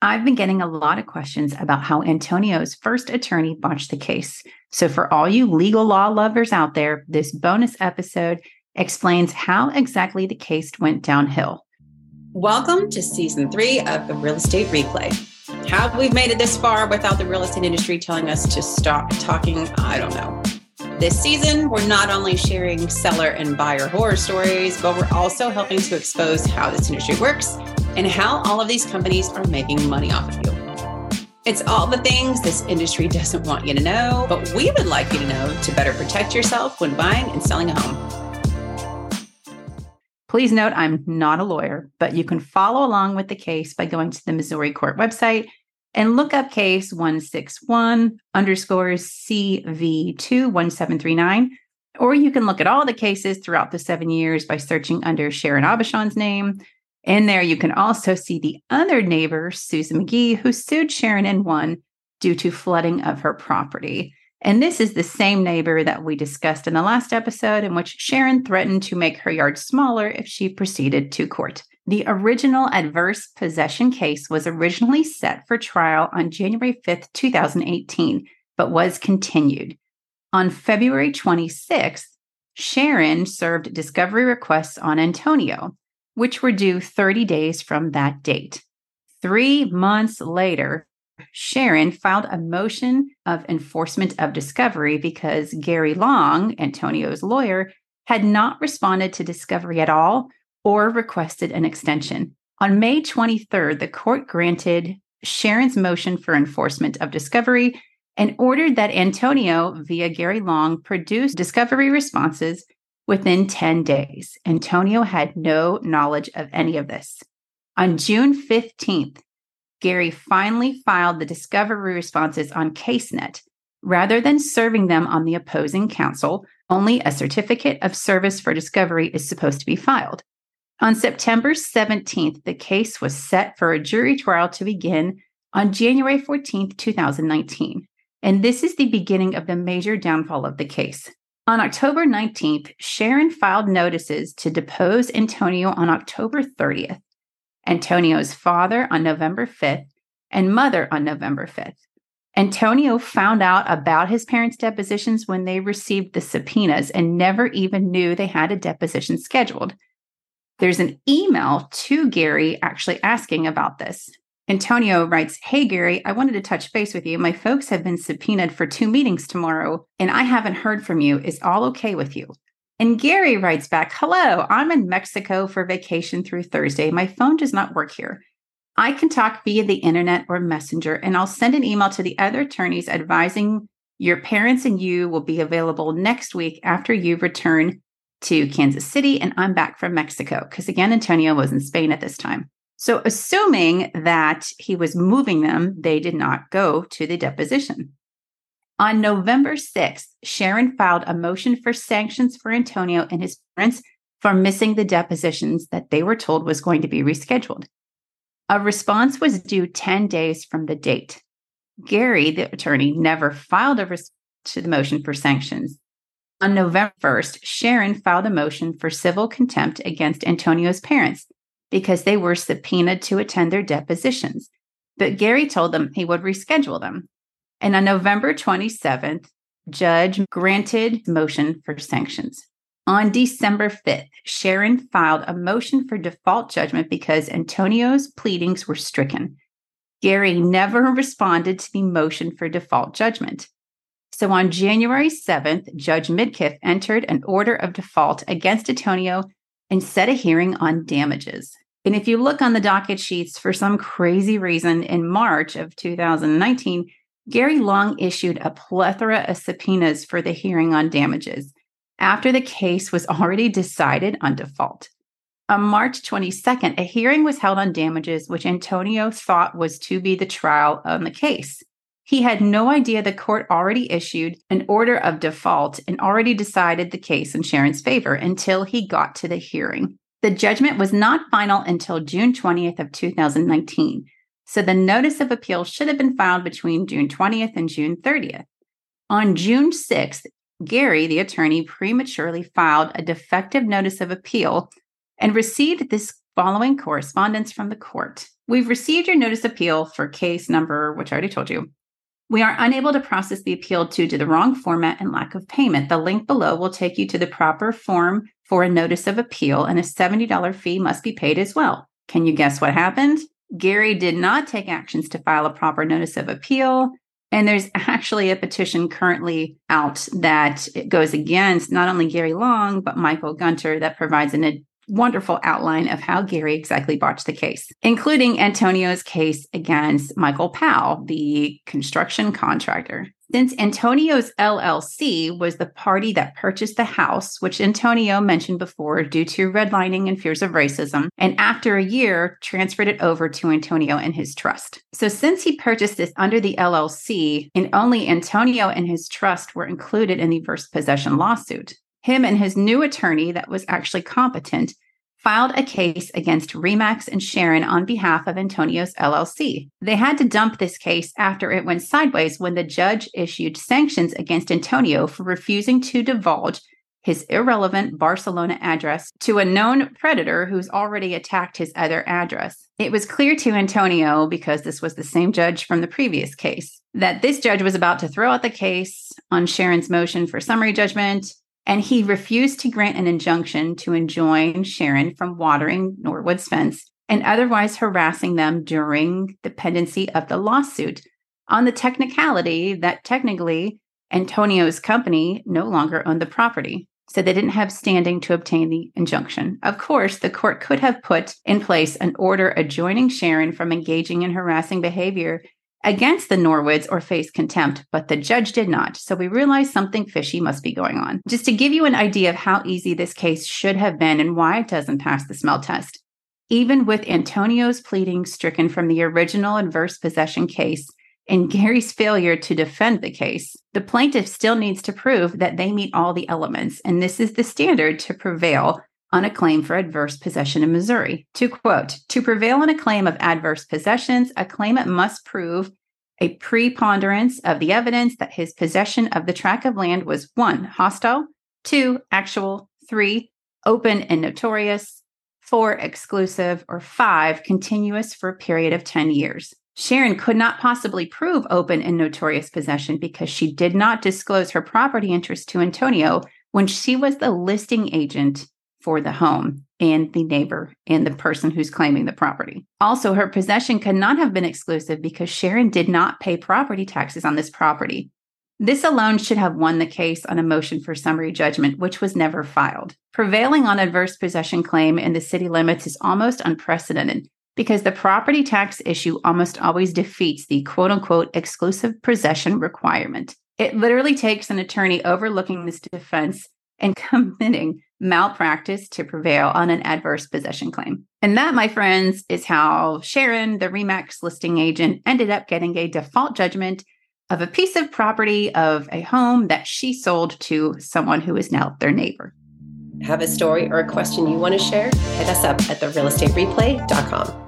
I've been getting a lot of questions about how Antonio's first attorney botched the case. So, for all you legal law lovers out there, this bonus episode explains how exactly the case went downhill. Welcome to season three of the Real Estate Replay. How we've made it this far without the real estate industry telling us to stop talking, I don't know. This season, we're not only sharing seller and buyer horror stories, but we're also helping to expose how this industry works and how all of these companies are making money off of you. It's all the things this industry doesn't want you to know, but we would like you to know to better protect yourself when buying and selling a home. Please note I'm not a lawyer, but you can follow along with the case by going to the Missouri court website and look up case 161 underscore CV21739. Or you can look at all the cases throughout the seven years by searching under Sharon Abishon's name in there, you can also see the other neighbor, Susan McGee, who sued Sharon and won due to flooding of her property. And this is the same neighbor that we discussed in the last episode, in which Sharon threatened to make her yard smaller if she proceeded to court. The original adverse possession case was originally set for trial on January 5th, 2018, but was continued. On February 26th, Sharon served discovery requests on Antonio which were due 30 days from that date. Three months later, Sharon filed a motion of enforcement of discovery because Gary Long, Antonio's lawyer, had not responded to discovery at all or requested an extension. On May 23rd, the court granted Sharon's motion for enforcement of discovery and ordered that Antonio, via Gary Long, produce discovery responses within 10 days. Antonio had no knowledge of any of this. On June 15th, Gary finally filed the discovery responses on CaseNet. Rather than serving them on the opposing counsel, only a certificate of service for discovery is supposed to be filed. On September 17th, the case was set for a jury trial to begin on January 14th, 2019. And this is the beginning of the major downfall of the case. On October 19th, Sharon filed notices to depose Antonio on October 30th, Antonio's father on November 5th, and mother on November 5th. Antonio found out about his parents' depositions when they received the subpoenas and never even knew they had a deposition scheduled. There's an email to Gary actually asking about this. Antonio writes, Hey, Gary, I wanted to touch base with you. My folks have been subpoenaed for two meetings tomorrow, and I haven't heard from you. Is all okay with you? And Gary writes back, Hello, I'm in Mexico for vacation through Thursday. My phone does not work here. I can talk via the internet or messenger, and I'll send an email to the other attorneys advising your parents and you will be available next week after you return to Kansas City and I'm back from Mexico. Because again, Antonio was in Spain at this time. So, assuming that he was moving them, they did not go to the deposition. On November 6th, Sharon filed a motion for sanctions for Antonio and his parents for missing the depositions that they were told was going to be rescheduled. A response was due 10 days from the date. Gary, the attorney, never filed a response to the motion for sanctions. On November 1st, Sharon filed a motion for civil contempt against Antonio's parents because they were subpoenaed to attend their depositions. But Gary told them he would reschedule them. And on November 27th, Judge granted motion for sanctions. On December 5th, Sharon filed a motion for default judgment because Antonio's pleadings were stricken. Gary never responded to the motion for default judgment. So on January 7th, Judge Midkiff entered an order of default against Antonio and set a hearing on damages. And if you look on the docket sheets for some crazy reason in March of 2019, Gary Long issued a plethora of subpoenas for the hearing on damages after the case was already decided on default. On March 22nd, a hearing was held on damages, which Antonio thought was to be the trial on the case. He had no idea the court already issued an order of default and already decided the case in Sharon's favor until he got to the hearing. The judgment was not final until June 20th of 2019. So the notice of appeal should have been filed between June 20th and June 30th. On June 6th, Gary, the attorney, prematurely filed a defective notice of appeal and received this following correspondence from the court. We've received your notice appeal for case number, which I already told you. We are unable to process the appeal due to the wrong format and lack of payment. The link below will take you to the proper form for a notice of appeal, and a $70 fee must be paid as well. Can you guess what happened? Gary did not take actions to file a proper notice of appeal. And there's actually a petition currently out that goes against not only Gary Long, but Michael Gunter that provides an wonderful outline of how Gary exactly botched the case, including Antonio's case against Michael Powell, the construction contractor. Since Antonio's LLC was the party that purchased the house, which Antonio mentioned before due to redlining and fears of racism, and after a year transferred it over to Antonio and his trust. So, since he purchased this under the LLC, and only Antonio and his trust were included in the first possession lawsuit, him and his new attorney that was actually competent filed a case against Remax and Sharon on behalf of Antonio's LLC. They had to dump this case after it went sideways when the judge issued sanctions against Antonio for refusing to divulge his irrelevant Barcelona address to a known predator who's already attacked his other address. It was clear to Antonio, because this was the same judge from the previous case, that this judge was about to throw out the case on Sharon's motion for summary judgment and he refused to grant an injunction to enjoin Sharon from watering Norwood's fence and otherwise harassing them during the pendency of the lawsuit on the technicality that technically Antonio's company no longer owned the property. So they didn't have standing to obtain the injunction. Of course, the court could have put in place an order adjoining Sharon from engaging in harassing behavior against the Norwoods or face contempt, but the judge did not. So we realized something fishy must be going on. Just to give you an idea of how easy this case should have been and why it doesn't pass the smell test. Even with Antonio's pleading stricken from the original adverse possession case and Gary's failure to defend the case, the plaintiff still needs to prove that they meet all the elements. And this is the standard to prevail on a claim for adverse possession in Missouri. To quote, to prevail on a claim of adverse possessions, a claimant must prove a preponderance of the evidence that his possession of the tract of land was one, hostile, two, actual, three, open and notorious, four, exclusive, or five, continuous for a period of 10 years. Sharon could not possibly prove open and notorious possession because she did not disclose her property interest to Antonio when she was the listing agent for the home and the neighbor and the person who's claiming the property. Also, her possession could not have been exclusive because Sharon did not pay property taxes on this property. This alone should have won the case on a motion for summary judgment, which was never filed. Prevailing on adverse possession claim in the city limits is almost unprecedented because the property tax issue almost always defeats the quote unquote exclusive possession requirement. It literally takes an attorney overlooking this defense and committing malpractice to prevail on an adverse possession claim. And that, my friends, is how Sharon, the REMAX listing agent, ended up getting a default judgment of a piece of property of a home that she sold to someone who is now their neighbor. Have a story or a question you want to share? Hit us up at therealestatereplay.com.